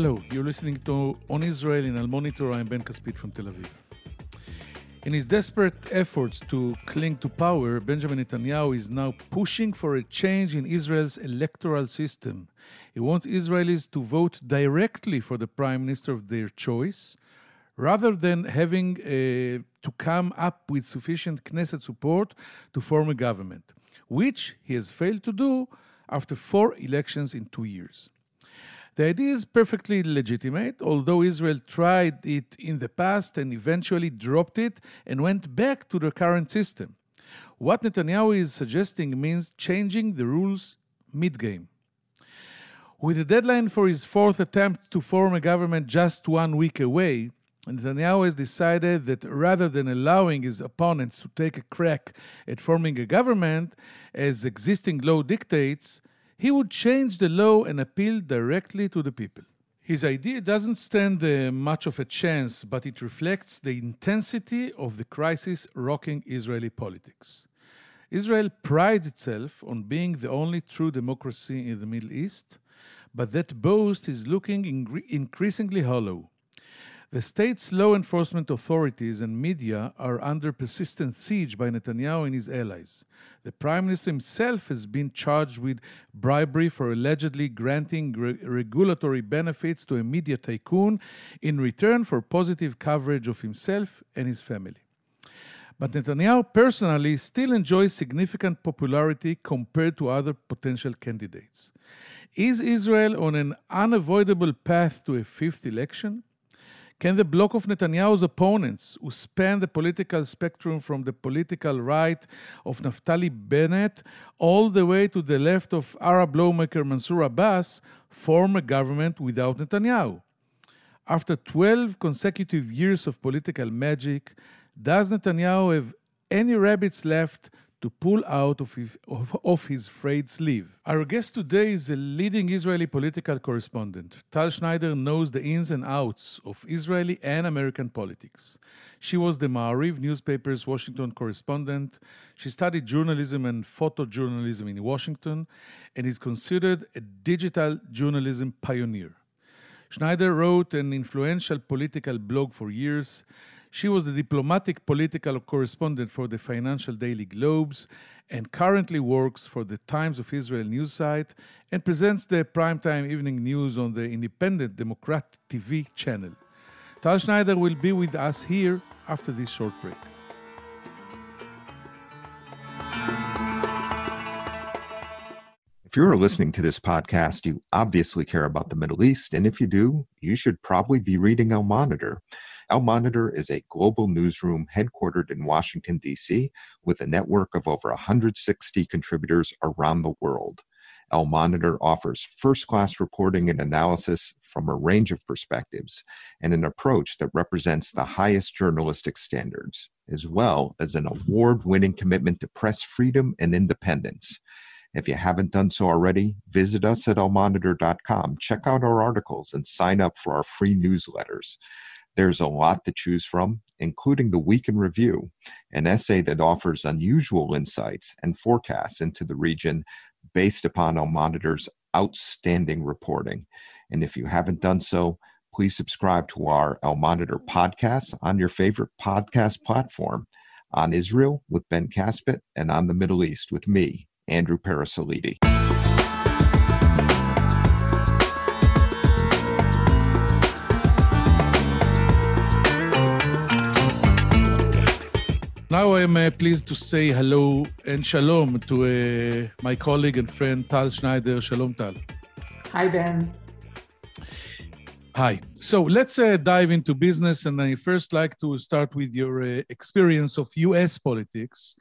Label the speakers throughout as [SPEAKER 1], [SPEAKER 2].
[SPEAKER 1] Hello, you're listening to On Israel in Al Monitor. I'm Ben Caspit from Tel Aviv. In his desperate efforts to cling to power, Benjamin Netanyahu is now pushing for a change in Israel's electoral system. He wants Israelis to vote directly for the prime minister of their choice, rather than having uh, to come up with sufficient Knesset support to form a government, which he has failed to do after four elections in two years. The idea is perfectly legitimate, although Israel tried it in the past and eventually dropped it and went back to the current system. What Netanyahu is suggesting means changing the rules mid game. With the deadline for his fourth attempt to form a government just one week away, Netanyahu has decided that rather than allowing his opponents to take a crack at forming a government, as existing law dictates, he would change the law and appeal directly to the people. His idea doesn't stand uh, much of a chance, but it reflects the intensity of the crisis rocking Israeli politics. Israel prides itself on being the only true democracy in the Middle East, but that boast is looking increasingly hollow. The state's law enforcement authorities and media are under persistent siege by Netanyahu and his allies. The prime minister himself has been charged with bribery for allegedly granting re- regulatory benefits to a media tycoon in return for positive coverage of himself and his family. But Netanyahu personally still enjoys significant popularity compared to other potential candidates. Is Israel on an unavoidable path to a fifth election? Can the bloc of Netanyahu's opponents, who span the political spectrum from the political right of Naftali Bennett all the way to the left of Arab lawmaker Mansour Abbas, form a government without Netanyahu? After 12 consecutive years of political magic, does Netanyahu have any rabbits left to pull out of his, of, of his frayed sleeve. Our guest today is a leading Israeli political correspondent. Tal Schneider knows the ins and outs of Israeli and American politics. She was the Maariv newspaper's Washington correspondent. She studied journalism and photojournalism in Washington and is considered a digital journalism pioneer. Schneider wrote an influential political blog for years she was the diplomatic political correspondent for the Financial Daily Globes and currently works for the Times of Israel news site and presents the primetime evening news on the independent Democrat TV channel. Tal Schneider will be with us here after this short break.
[SPEAKER 2] If you're listening to this podcast, you obviously care about the Middle East. And if you do, you should probably be reading Al Monitor. Al Monitor is a global newsroom headquartered in Washington, D.C., with a network of over 160 contributors around the world. Al Monitor offers first class reporting and analysis from a range of perspectives and an approach that represents the highest journalistic standards, as well as an award winning commitment to press freedom and independence. If you haven't done so already, visit us at al-monitor.com, check out our articles, and sign up for our free newsletters. There's a lot to choose from, including the Week in Review, an essay that offers unusual insights and forecasts into the region based upon Al Monitor's outstanding reporting. And if you haven't done so, please subscribe to our Al Monitor podcast on your favorite podcast platform on Israel with Ben Caspit and on the Middle East with me, Andrew Parasiliti.
[SPEAKER 1] Now I am uh, pleased to say hello and shalom to uh, my colleague and friend Tal Schneider. Shalom, Tal.
[SPEAKER 3] Hi, Ben.
[SPEAKER 1] Hi. So let's uh, dive into business, and I first like to start with your uh, experience of U.S. politics.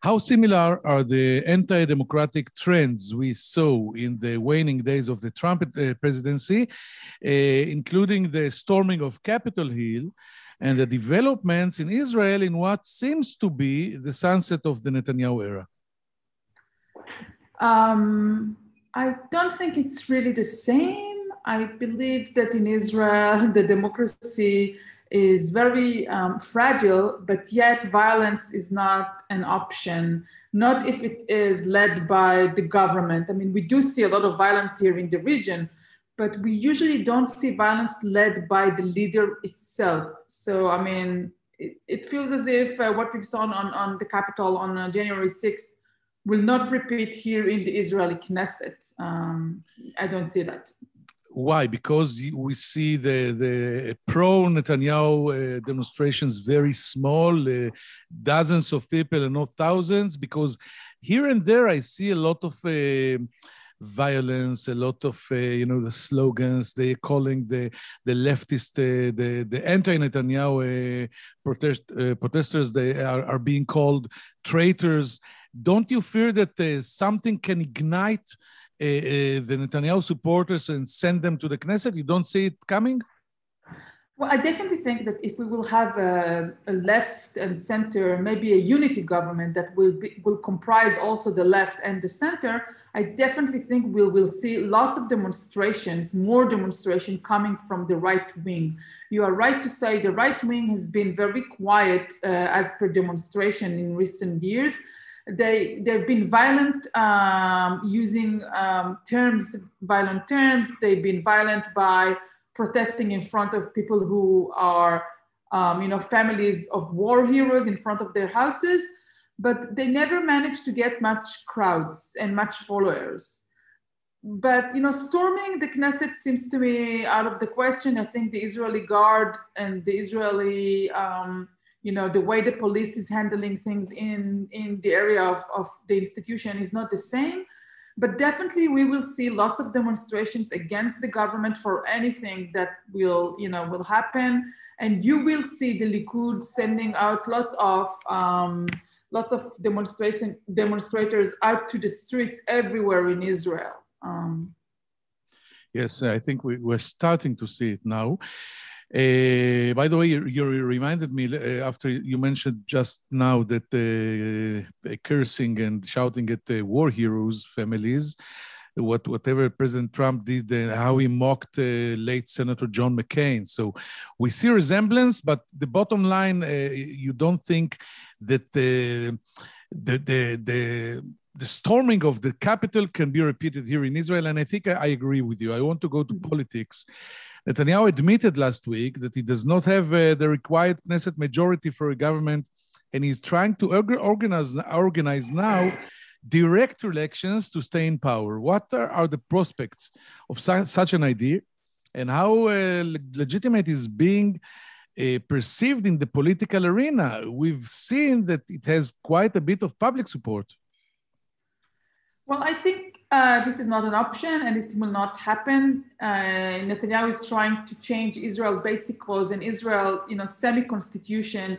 [SPEAKER 1] How similar are the anti-democratic trends we saw in the waning days of the Trump uh, presidency, uh, including the storming of Capitol Hill? And the developments in Israel in what seems to be the sunset of the Netanyahu era?
[SPEAKER 3] Um, I don't think it's really the same. I believe that in Israel, the democracy is very um, fragile, but yet violence is not an option, not if it is led by the government. I mean, we do see a lot of violence here in the region, but we usually don't see violence led by the leader itself. So, I mean, it, it feels as if uh, what we've seen on, on the Capitol on uh, January 6th will not repeat here in the Israeli Knesset. Um, I don't see that.
[SPEAKER 1] Why? Because we see the, the pro Netanyahu uh, demonstrations very small, uh, dozens of people and not thousands. Because here and there, I see a lot of uh, violence, a lot of uh, you know the slogans. They're calling the the leftist, uh, the the anti-Netanyahu uh, protest, uh, protesters. They are, are being called traitors. Don't you fear that uh, something can ignite uh, the Netanyahu supporters and send them to the Knesset? You don't see it coming?
[SPEAKER 3] Well, I definitely think that if we will have a, a, left and center, maybe a unity government that will be, will comprise also the left and the center, I definitely think we will see lots of demonstrations, more demonstration coming from the right wing. You are right to say the right wing has been very quiet uh, as per demonstration in recent years. They they've been violent um, using um, terms, violent terms. They've been violent by protesting in front of people who are, um, you know, families of war heroes in front of their houses, but they never managed to get much crowds and much followers. But you know, storming the Knesset seems to me out of the question. I think the Israeli guard and the Israeli, um, you know, the way the police is handling things in in the area of, of the institution is not the same but definitely we will see lots of demonstrations against the government for anything that will you know will happen. And you will see the likud sending out lots of um, lots of demonstration demonstrators out to the streets everywhere in israel. Um,
[SPEAKER 1] yes i think we, we're starting to see it now uh, by the way, you, you reminded me uh, after you mentioned just now that uh, cursing and shouting at the war heroes' families, what whatever President Trump did, uh, how he mocked uh, late Senator John McCain. So we see resemblance, but the bottom line, uh, you don't think that the the the, the the storming of the Capitol can be repeated here in Israel, and I think I, I agree with you. I want to go to mm-hmm. politics. Netanyahu admitted last week that he does not have uh, the required Knesset majority for a government, and he's trying to organize, organize now direct elections to stay in power. What are, are the prospects of su such an idea, and how uh, legitimate is being uh, perceived in the political arena? We've seen that it has quite a bit of public support.
[SPEAKER 3] Well, I think uh, this is not an option and it will not happen. Uh, Netanyahu is trying to change Israel basic laws and Israel, you know, semi-constitution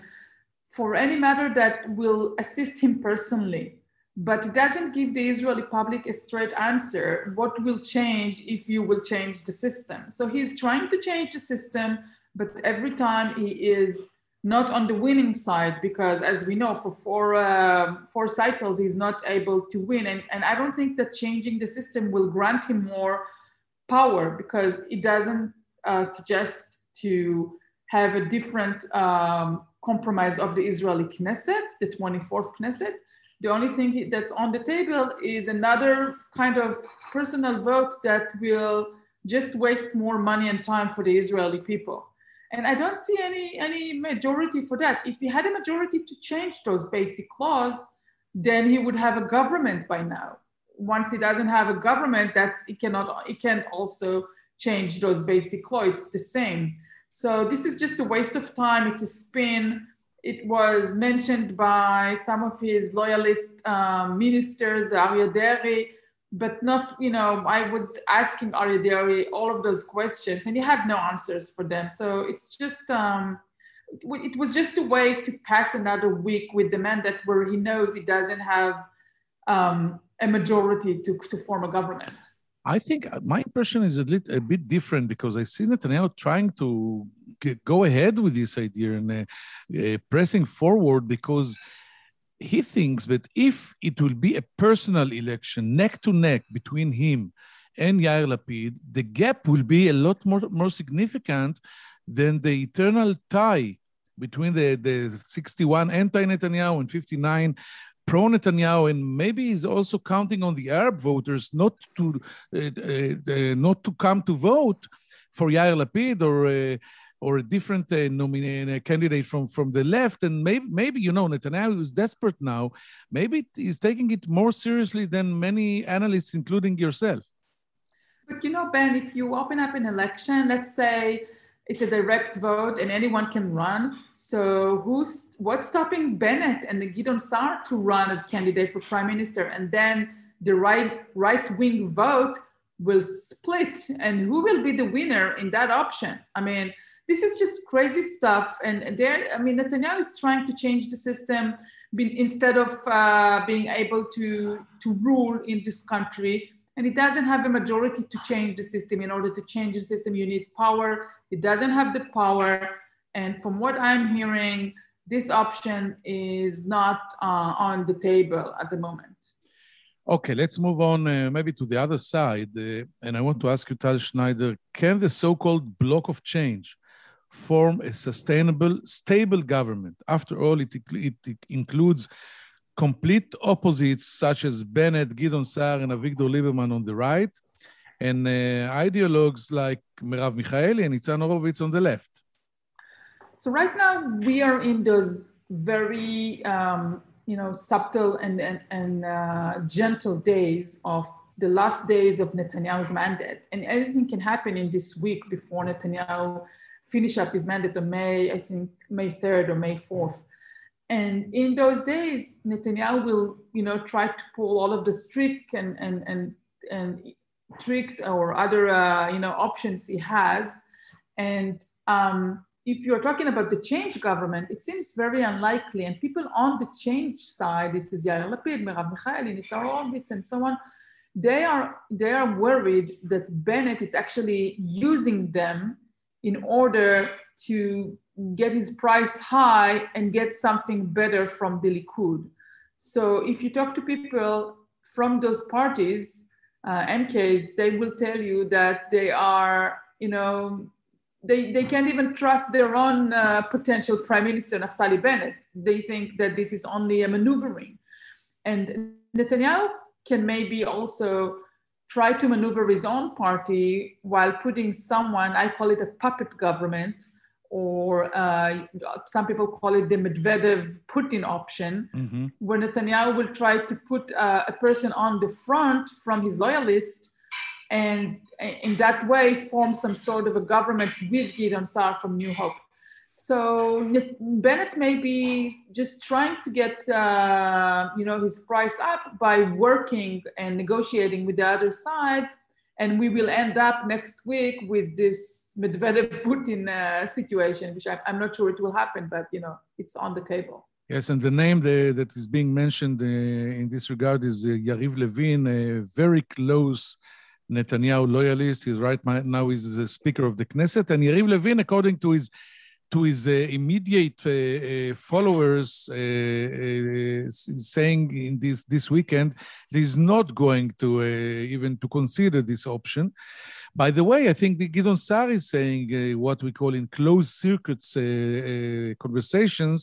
[SPEAKER 3] for any matter that will assist him personally. But it doesn't give the Israeli public a straight answer. What will change if you will change the system? So he's trying to change the system, but every time he is not on the winning side because as we know for four uh, four cycles he's not able to win. And, and i don't think that changing the system will grant him more power because it doesn't uh, suggest to have a different um, compromise of the israeli knesset the 24th knesset. The only thing that's on the table is another kind of personal vote that will just waste more money and time for the israeli people and I don't see any, any majority for that. If he had a majority to change those basic laws, then he would have a government by now. Once he doesn't have a government, that's it cannot it can also change those basic laws. It's the same. So this is just a waste of time. It's a spin. It was mentioned by some of his loyalist um, ministers, Deri, but not, you know, I was asking Deri all of those questions and he had no answers for them. So it's just, um, it was just a way to pass another week with the man that where he knows he doesn't have um, a majority to, to form a government.
[SPEAKER 1] I think my impression is a, little, a bit different because I see Netanyahu trying to get, go ahead with this idea and uh, uh, pressing forward because he thinks that if it will be a personal election, neck to neck between him and Yair Lapid, the gap will be a lot more, more significant than the eternal tie between the, the 61 anti-Netanyahu and 59 pro Netanyahu, and maybe he's also counting on the Arab voters not to uh, uh, uh not to come to vote for Yair Lapid or uh, or a different uh, nominee candidate from from the left. And maybe maybe you know Netanyahu is desperate now. Maybe he's taking it more seriously than many analysts, including yourself.
[SPEAKER 3] But you know, Ben, if you open up an election, let's say it's a direct vote and anyone can run. So who's what's stopping Bennett and Gideon Sa'ar to run as candidate for prime minister? And then the right right wing vote will split, and who will be the winner in that option? I mean, this is just crazy stuff. And there, I mean, Netanyahu is trying to change the system instead of uh, being able to to rule in this country and it doesn't have a majority to change the system. In order to change the system, you need power. It doesn't have the power. And from what I'm hearing, this option is not uh, on the table at the moment.
[SPEAKER 1] Okay, let's move on uh, maybe to the other side. Uh, and I want to ask you, Tal Schneider, can the so called block of change form a sustainable, stable government? After all, it, it, includes complete opposites such as Bennett, Gideon Sa'ar, and Avigdor Lieberman on the right, and uh, ideologues like Merav Michaeli and Nitzan Horowitz on the left.
[SPEAKER 3] So right now we are in those very, um, you know, subtle and, and, and uh, gentle days of the last days of Netanyahu's mandate. And anything can happen in this week before Netanyahu finish up his mandate on May, I think May 3rd or May 4th. And in those days, Netanyahu will, you know, try to pull all of the trick and and and and tricks or other, uh, you know, options he has. And um, if you're talking about the change government, it seems very unlikely. And people on the change side, this is Yair Lapid, Merav Michaeli, Nitzan Horowitz, and so on, they are they are worried that Bennett is actually using them in order to get his price high and get something better from the Likud. So if you talk to people from those parties, uh, MKs, they will tell you that they are, you know, they, they can't even trust their own uh, potential prime minister, Naftali Bennett. They think that this is only a maneuvering. And Netanyahu can maybe also try to maneuver his own party while putting someone, I call it a puppet government, or uh, some people call it the Medvedev Putin option, mm-hmm. where Netanyahu will try to put uh, a person on the front from his loyalists and in that way form some sort of a government with Gideon Sa'ar from New Hope. So Bennett may be just trying to get uh, you know his price up by working and negotiating with the other side and we will end up next week with this Medvedev Putin uh, situation, which I, am not sure it will happen, but you know, it's on the table.
[SPEAKER 1] Yes, and the name the, that is being mentioned uh, in this regard is uh, Yariv Levin, a very close Netanyahu loyalist. He's right now he's the Speaker of the Knesset, and Yariv Levin, according to his to his uh, immediate uh, uh, followers, saying in this this weekend, he's not going to even to consider this option. By the way, I think the Gideon Sa'ar is saying what we call in closed circuits conversations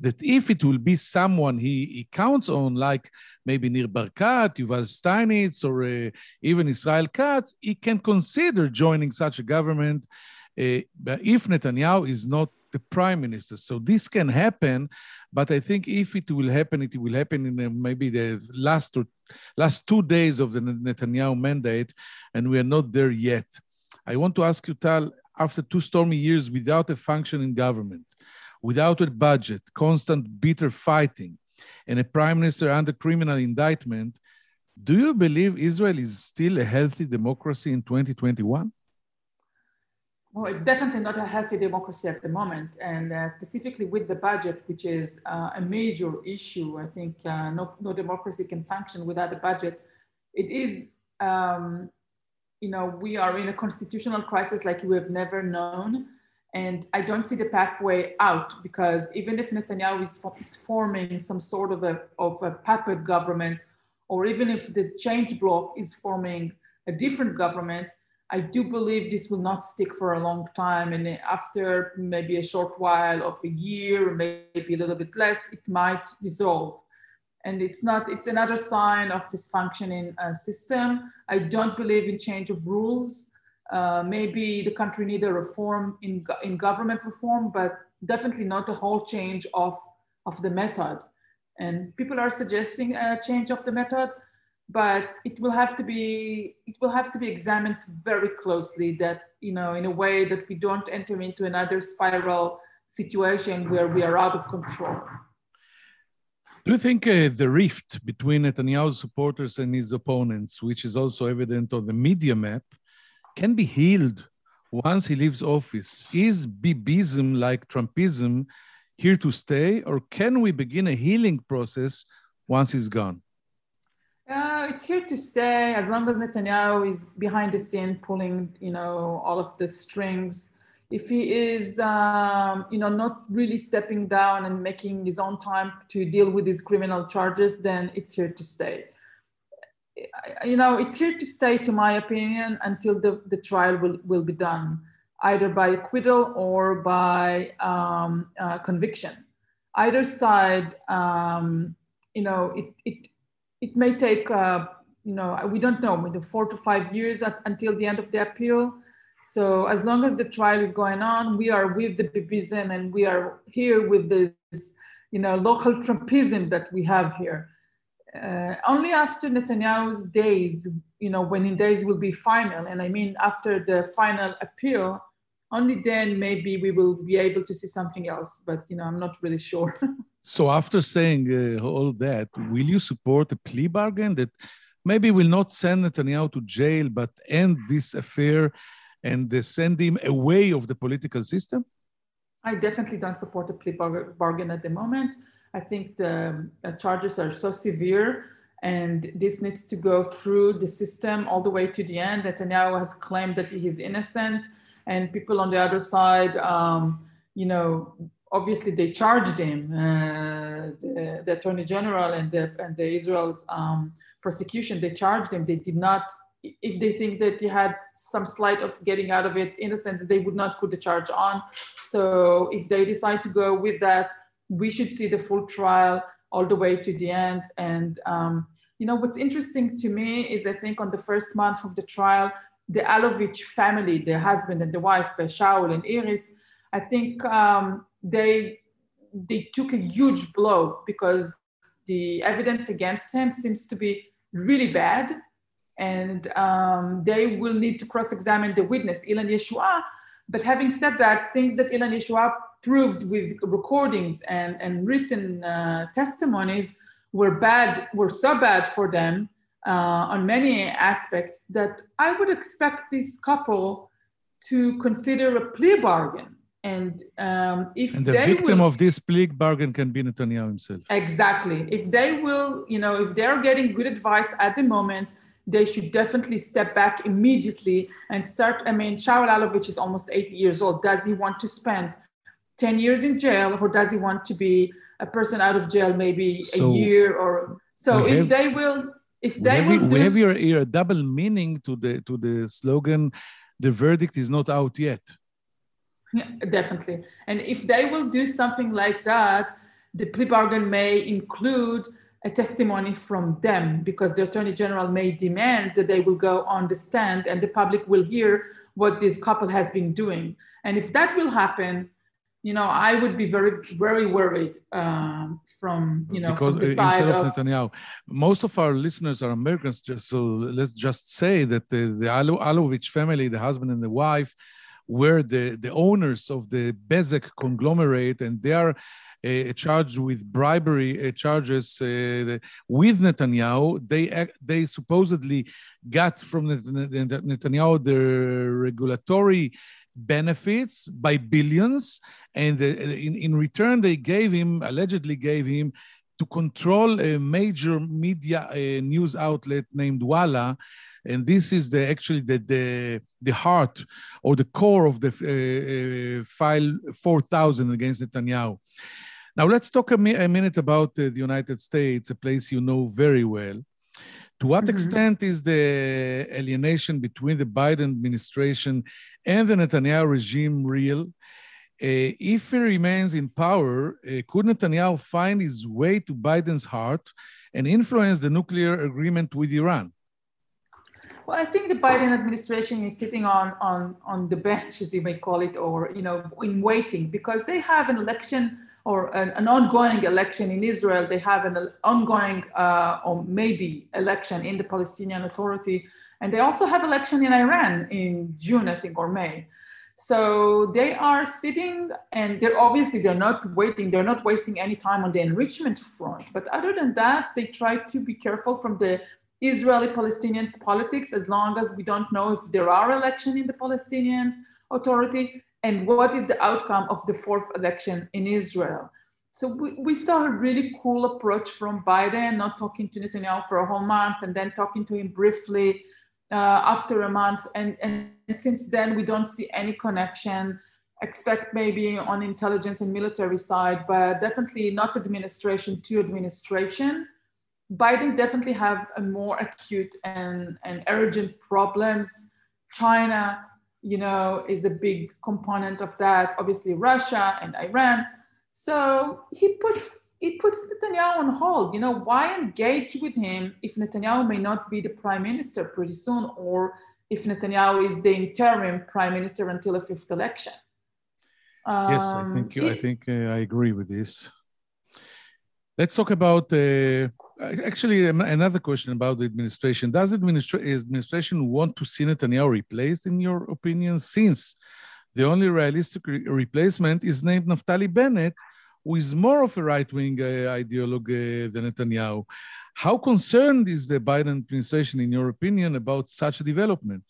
[SPEAKER 1] that if it will be someone he, he counts on, like maybe Nir Barkat, Yuval Steinitz, or uh, even Israel Katz, he can consider joining such a government if Netanyahu is not the prime minister. So this can happen, but I think if it will happen, it will happen in uh, maybe the last or last two days of the Netanyahu mandate, and we are not there yet. I want to ask you, Tal, after two stormy years without a functioning government, without a budget, constant bitter fighting, and a prime minister under criminal indictment, do you believe Israel is still a healthy democracy in 2021?
[SPEAKER 3] Well, it's definitely not a healthy democracy at the moment, and uh, specifically with the budget, which is uh, a major issue. I think uh, no, no democracy can function without a budget. It is, um, you know, we are in a constitutional crisis like we have never known, and I don't see the pathway out because even if Netanyahu is, is forming some sort of a of a puppet government, or even if the change bloc is forming a different government I do believe this will not stick for a long time. And after maybe a short while of a year, maybe a little bit less, it might dissolve. and it's not it's another sign of dysfunctioning uh, system i don't believe in change of rules uh, maybe the country need a reform in, in government reform but definitely not a whole change of of the method and people are suggesting a change of the method but it will have to be it will have to be examined very closely that you know in a way that we don't enter into another spiral situation where we are out of control
[SPEAKER 1] do you think uh, the rift between Netanyahu's supporters and his opponents, which is also evident on the media map, can be healed once he leaves office? Is Bibism like Trumpism here to stay, or can we begin a healing process once he's gone?
[SPEAKER 3] Uh, it's here to stay as long as Netanyahu is behind the scene pulling, you know, all of the strings if he is, um, you know, not really stepping down and making his own time to deal with his criminal charges, then it's here to stay. You know, it's here to stay, to my opinion, until the, the trial will, will be done, either by acquittal or by um, uh, conviction. Either side, um, you know, it, it may take, uh, you know, we don't know, maybe four to five years at, until the end of the appeal so as long as the trial is going on, we are with the Bibism and we are here with this, you know, local Trumpism that we have here. Uh, only after Netanyahu's days, you know, when in days will be final, and I mean after the final appeal, only then maybe we will be able to see something else. But you know, I'm not really sure.
[SPEAKER 1] so after saying uh, all that, will you support a plea bargain that maybe will not send Netanyahu to jail, but end this affair and send him away of the political system?
[SPEAKER 3] I definitely don't support a plea bargain at the moment. I think the uh, charges are so severe and this needs to go through the system all the way to the end. Netanyahu has claimed that he's innocent and people on the other side, um, you know, obviously they charged him, uh, the, the, attorney general and the, and the Israel's um, prosecution, they charged him. They did not if they think that he had some slight of getting out of it, in a sense, they would not put the charge on. So if they decide to go with that, we should see the full trial all the way to the end. And um, you know what's interesting to me is I think on the first month of the trial, the Elovitch family, the husband and the wife, uh, Shaul and Iris, I think um, they they took a huge blow because the evidence against him seems to be really bad and um, they will need to cross-examine the witness, Ilan Yeshua. But having said that, things that Ilan Yeshua proved with recordings and, and written uh, testimonies were bad, were so bad for them uh, on many aspects that I would expect this couple to consider a plea bargain. And um, if
[SPEAKER 1] and the victim will, of this plea bargain can be Netanyahu himself.
[SPEAKER 3] Exactly. If they will, you know, if they're getting good advice at the moment, they should definitely step back immediately and start. I mean, Shaul Elovitch is almost 80 years old. Does he want to spend 10 years in jail or does he want to be a person out of jail maybe so a year or so if have, they will if they
[SPEAKER 1] will do, we have here, here a double meaning to the to the slogan the verdict is not out yet
[SPEAKER 3] yeah, definitely and if they will do something like that the plea bargain may include a testimony from them because the attorney general may demand that they will go on the stand and the public will hear what this couple has been doing. And if that will happen, you know, I would be very, very worried um, from, you know,
[SPEAKER 1] because
[SPEAKER 3] from the
[SPEAKER 1] instead
[SPEAKER 3] of,
[SPEAKER 1] of Netanyahu, most of our listeners are Americans. Just so let's just say that the, the Elovitch family, the husband and the wife, were the, the owners of the Bezeq conglomerate, and they are uh, charged with bribery uh, charges uh, with Netanyahu. They they supposedly got from Netanyahu the regulatory benefits by billions, and in, in return they gave him allegedly gave him to control a major media news outlet named Walla and this is the actually the the, the heart or the core of the uh, uh, file 4000 against Netanyahu. Now, let's talk a, mi- a minute about uh, the United States, a place you know very well. To what mm-hmm. extent is the alienation between the Biden administration and the Netanyahu regime real? Uh, if he remains in power, uh, could Netanyahu find his way to Biden's heart and influence the nuclear agreement with Iran?
[SPEAKER 3] Well, I think the Biden administration is sitting on, on, on the bench, as you may call it, or you know, in waiting because they have an election or an, an ongoing election in Israel. They have an ongoing uh, or maybe election in the Palestinian Authority, and they also have election in Iran in June, I think, or May. So they are sitting and they're obviously they're not waiting, they're not wasting any time on the enrichment front. But other than that, they try to be careful from the Israeli Palestinians politics as long as we don't know if there are election in the Palestinians authority and what is the outcome of the fourth election in Israel. So we, we saw a really cool approach from Biden, not talking to Netanyahu for a whole month and then talking to him briefly uh, after a month. And, and since then, we don't see any connection, expect maybe on intelligence and military side, but definitely not administration to administration. Biden definitely have a more acute and, and urgent problems. China, you know, is a big component of that. Obviously, Russia and Iran. So he puts he puts Netanyahu on hold. You know, why engage with him if Netanyahu may not be the prime minister pretty soon, or if Netanyahu is the interim prime minister until a fifth election?
[SPEAKER 1] Um, yes, I think it, I think uh, I agree with this. Let's talk about uh, actually another question about the administration. Does administra- administration want to see Netanyahu replaced, in your opinion, since the only realistic re- replacement is named Naftali Bennett, who is more of a right-wing uh, ideologue uh, than Netanyahu? How concerned is the Biden administration, in your opinion, about such a development?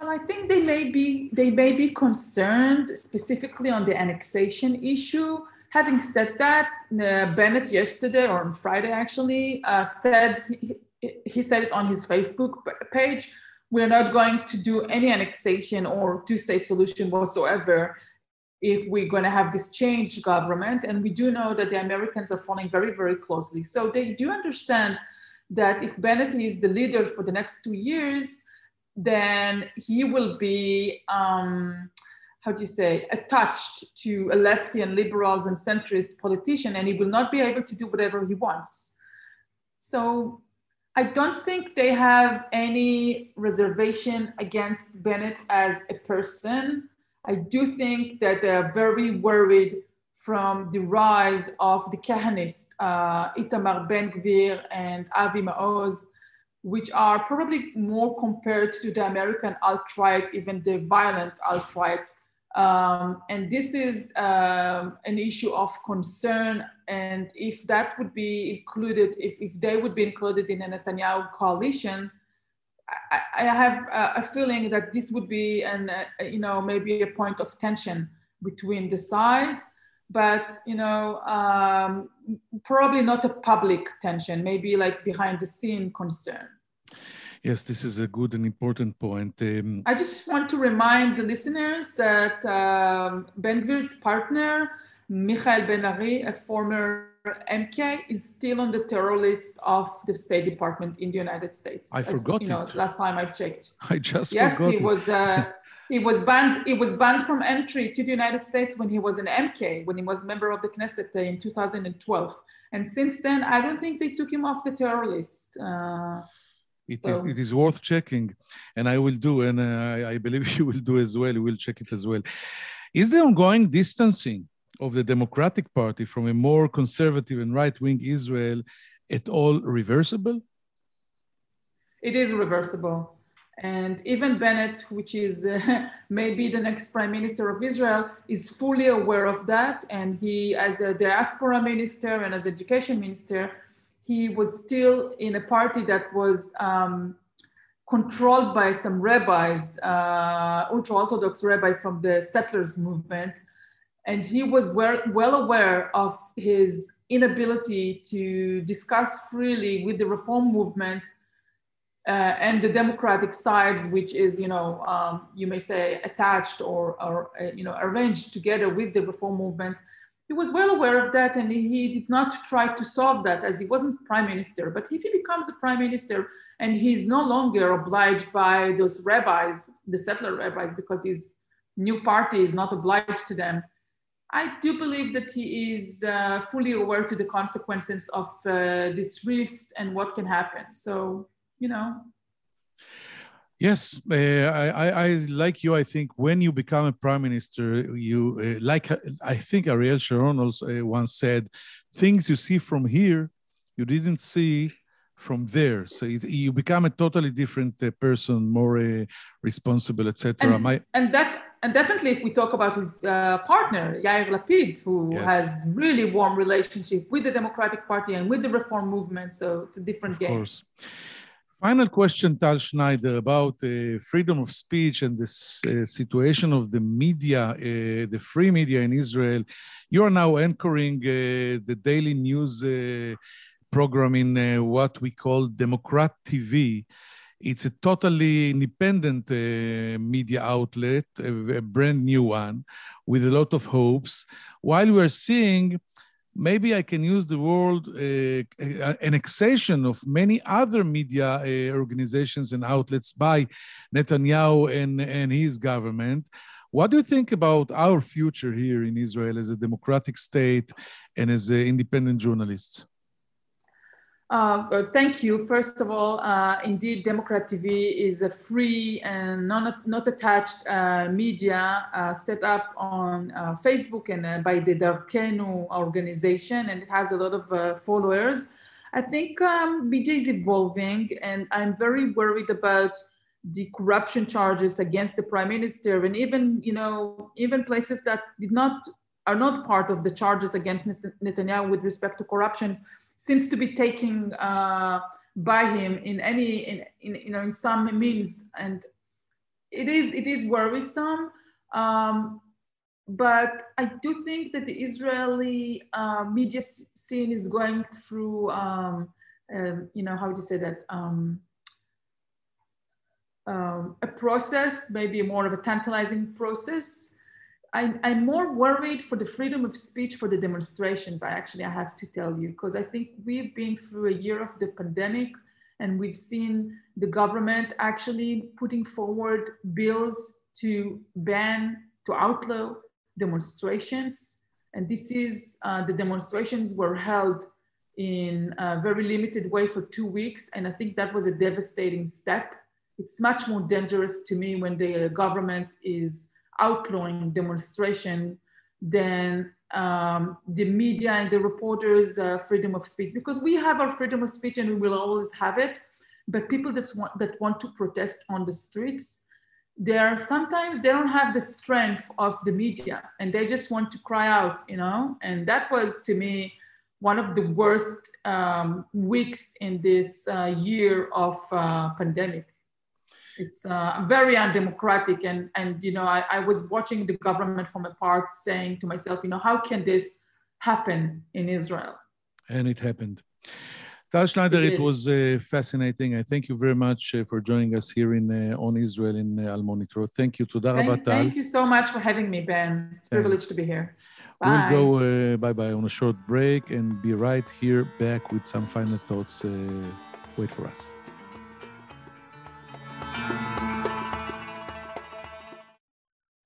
[SPEAKER 3] Well, I think they may be they may be concerned specifically on the annexation issue having said that, uh, Bennett yesterday or on Friday actually uh, said he, he, said it on his Facebook page. We're not going to do any annexation or two-state solution whatsoever if we're going to have this change government. And we do know that the Americans are following very, very closely. So they do understand that if Bennett is the leader for the next two years, then he will be. Um, how do you say, attached to a lefty and liberals and centrist politician, and he will not be able to do whatever he wants. So I don't think they have any reservation against Bennett as a person. I do think that they're very worried from the rise of the Kahanist, uh, Itamar Ben Gvir and Avi Maoz, which are probably more compared to the American alt-right, even the violent alt-right um, and this is um, an issue of concern. And if that would be included, if, if they would be included in a Netanyahu coalition, I, I have a, feeling that this would be an, uh, you know, maybe a point of tension between the sides, but, you know, um, probably not a public tension, maybe like behind the scene concern.
[SPEAKER 1] Yes, this is a good and important point. Um,
[SPEAKER 3] I just want to remind the listeners that um, Ben Gvir's partner, Michael Ben Ari, a former MK, is still on the terror list of the State Department in the United States.
[SPEAKER 1] I As, forgot
[SPEAKER 3] you know,
[SPEAKER 1] it.
[SPEAKER 3] Last time I've checked.
[SPEAKER 1] I just
[SPEAKER 3] yes,
[SPEAKER 1] forgot
[SPEAKER 3] he
[SPEAKER 1] it.
[SPEAKER 3] was. Uh, he was banned. He was banned from entry to the United States when he was an MK, when he was a member of the Knesset in 2012. And since then, I don't think they took him off the terror list. Uh,
[SPEAKER 1] it, so. is, it is worth checking, and I will do, and uh, I, believe you will do as well. You will check it as well. Is the ongoing distancing of the Democratic Party from a more conservative and right-wing Israel at all reversible?
[SPEAKER 3] It is reversible. And even Bennett, which is uh, maybe the next prime minister of Israel, is fully aware of that. And he, as a diaspora minister and as education minister, he was still in a party that was um, controlled by some rabbis, uh, ultra Orthodox rabbi from the settlers movement. And he was well, well aware of his inability to discuss freely with the reform movement uh, and the democratic sides, which is, you know, um, you may say attached or, or uh, you know, arranged together with the reform movement he was well aware of that and he did not try to solve that as he wasn't prime minister. But if he becomes a prime minister and he's no longer obliged by those rabbis, the settler rabbis, because his new party is not obliged to them. I do believe that he is uh, fully aware to the consequences of uh, this rift and what can happen. So, you know.
[SPEAKER 1] Yes, uh, I, I, like you. I think when you become a prime minister, you uh, like I think Ariel Sharon also uh, once said, "Things you see from here, you didn't see from there. So you become a totally different uh, person, more uh, responsible, etc.
[SPEAKER 3] And, and, def- and definitely, if we talk about his uh, partner Yair Lapid, who yes. has really warm relationship with the Democratic Party and with the reform movement, so it's a different
[SPEAKER 1] of
[SPEAKER 3] game.
[SPEAKER 1] Course. Final question, Tal Schneider, about uh, freedom of speech and this uh, situation of the media, uh, the free media in Israel. You are now anchoring the daily news program in uh, what we call Democrat TV. It's a totally independent uh, media outlet, a, a, brand new one, with a lot of hopes. While we're seeing, maybe I can use the word uh, annexation of many other media uh, organizations and outlets by Netanyahu and, and his government. What do you think about our future here in Israel as a democratic state and as an independent journalists?
[SPEAKER 3] Uh, thank you. First of all, uh, indeed, Democrat TV is a free and non, not attached uh, media uh, set up on uh, Facebook and by the Darkenu organization, and it has a lot of followers. I think um, BJ is evolving, and I'm very worried about the corruption charges against the prime minister, and even you know even places that did not are not part of the charges against Netanyahu with respect to corruptions seems to be taken uh, by him in any in, in you know in some means and it is it is worrisome um, but I do think that the Israeli uh, media scene is going through, um, uh, you know, how do you say that? Um, um, a process, maybe more of a tantalizing process, I'm, I'm more worried for the freedom of speech for the demonstrations. I actually I have to tell you because I think we've been through a year of the pandemic and we've seen the government actually putting forward bills to ban to outlaw demonstrations and this is uh, the demonstrations were held in a very limited way for two weeks and i think that was a devastating step it's much more dangerous to me when the government is outlawing demonstration than um, the media and the reporters' uh, freedom of speech because we have our freedom of speech and we will always have it. But people that want that want to protest on the streets, they are sometimes they don't have the strength of the media and they just want to cry out, you know. And that was to me one of the worst um, weeks in this uh, year of uh, pandemic it's uh, very undemocratic and and you know I, I was watching the government from apart saying to myself you know how can this happen in israel
[SPEAKER 1] and it happened Tal Schneider, it, it was uh, fascinating. I thank you very much uh, for joining us here in uh, on Israel in uh, Al Monitor. Thank you. Toda
[SPEAKER 3] thank, thank you so much for having me, Ben. It's a privilege to be here.
[SPEAKER 1] Bye. We'll go uh, bye bye on a short break and be right here back with some final thoughts. Uh, wait for us.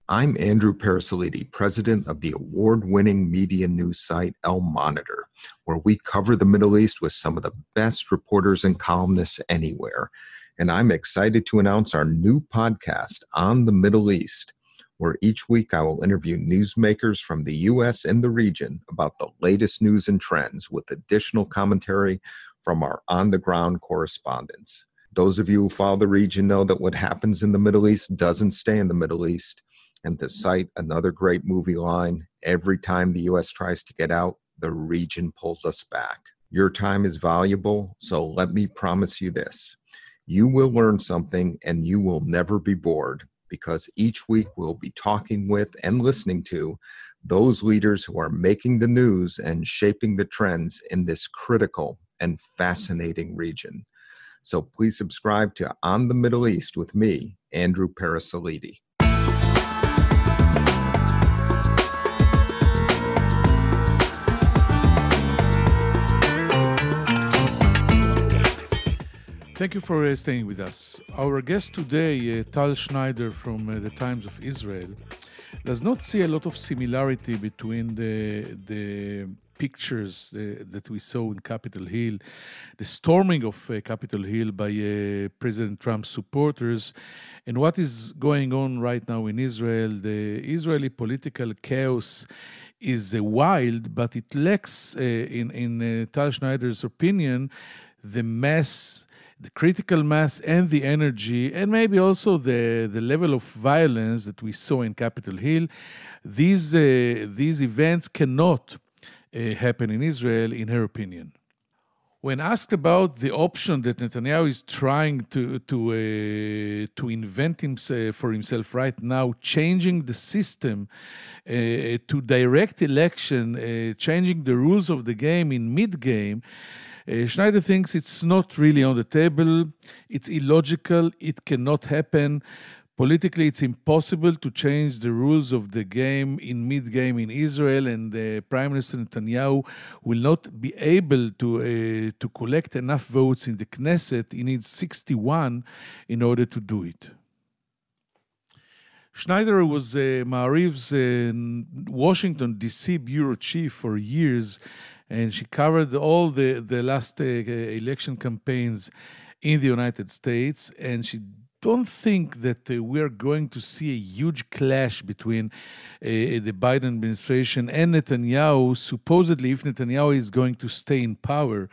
[SPEAKER 2] I'm Andrew Parasiliti, president of the award winning media news site Al Monitor, where we cover the Middle East with some of the best reporters and columnists anywhere. And I'm excited to announce our new podcast on the Middle East, where each week I will interview newsmakers from the U.S. and the region about the latest news and trends with additional commentary from our on the ground correspondents. Those of you who follow the region know that what happens in the Middle East doesn't stay in the Middle East. And to cite another great movie line, every time the US tries to get out, the region pulls us back. Your time is valuable, so let me promise you this. You will learn something and you will never be bored because each week we'll be talking with and listening to those leaders who are making the news and shaping the trends in this critical and fascinating region. So please subscribe to On the Middle East with me, Andrew Parasiliti.
[SPEAKER 1] Thank you for uh, staying with us. Our guest today, uh, Tal Schneider from uh, the Times of Israel, does not see a lot of similarity between the the pictures uh, that we saw in Capitol Hill, the storming of uh, Capitol Hill by uh, President Trump's supporters, and what is going on right now in Israel. The Israeli political chaos is wild, but it lacks, in in Tal Schneider's opinion, the mass the critical mass and the energy, and maybe also the, the level of violence that we saw in Capitol Hill, these, uh, these events cannot uh, happen in Israel, in her opinion. When asked about the option that Netanyahu is trying to to uh, to invent himself for himself right now, changing the system uh, to direct election, uh, changing the rules of the game in mid game, uh, Schneider thinks it's not really on the table, it's illogical, it cannot happen. Politically, it's impossible to change the rules of the game in mid game in Israel, and uh, Prime Minister Netanyahu will not be able to, uh, to collect enough votes in the Knesset. He needs 61 in order to do it. Schneider was uh, Maariv's uh, Washington, D.C. bureau chief for years and she covered all the the last uh, election campaigns in the United States, and she don't think that uh, we're going to see a huge clash between uh, the Biden administration and Netanyahu, supposedly if Netanyahu is going to stay in power.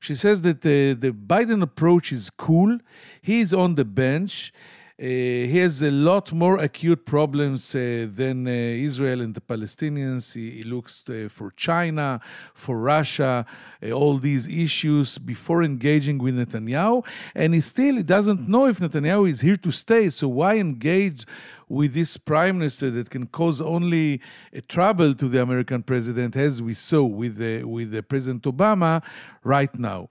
[SPEAKER 1] She says that the, the Biden approach is cool. He's on the bench. Uh, he has a lot more acute problems uh, than uh, Israel and the Palestinians. He, he looks for China, for Russia, all these issues before engaging with Netanyahu. And he still doesn't know if Netanyahu is here to stay. So why engage with this prime minister that can cause only trouble to the American president, as we saw with the, with the President Obama right now?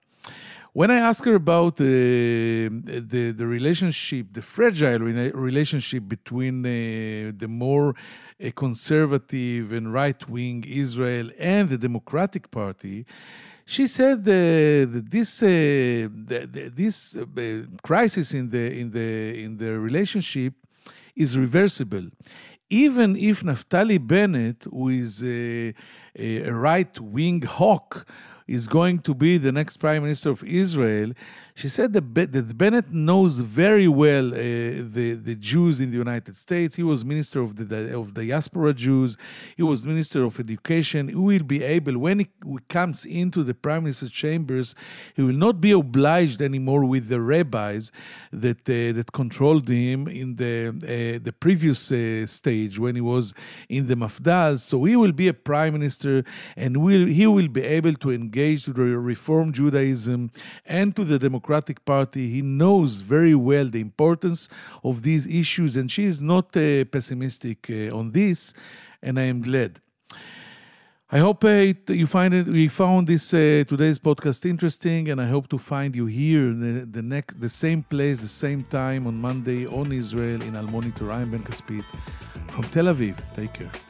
[SPEAKER 1] When I ask her about uh, the the relationship, the fragile relationship between uh, the more uh, conservative and right wing Israel and the Democratic Party, she said that this uh, this uh, crisis in the in the in the relationship is reversible. Even if Naftali Bennett, who is a, a right wing hawk, is going to be the next prime minister of Israel, she said that, that Bennett knows very well uh, the, the Jews in the United States. He was minister of the of diaspora Jews. He was minister of education. He will be able, when he comes into the prime minister's chambers, he will not be obliged anymore with the rabbis that uh, that controlled him in the uh, the previous uh, stage when he was in the Mafdal. So he will be a prime minister, and will he will be able to engage to the Reform Judaism and to the democratic Party. He knows very well the importance of these issues, and she is not uh, pessimistic uh, on this, and I am glad. I hope uh, it, you find it. We found this uh, today's podcast interesting, and I hope to find you here the, the next, the same place, the same time on Monday on Israel in Al Monitor Ben Caspit from Tel Aviv. Take care.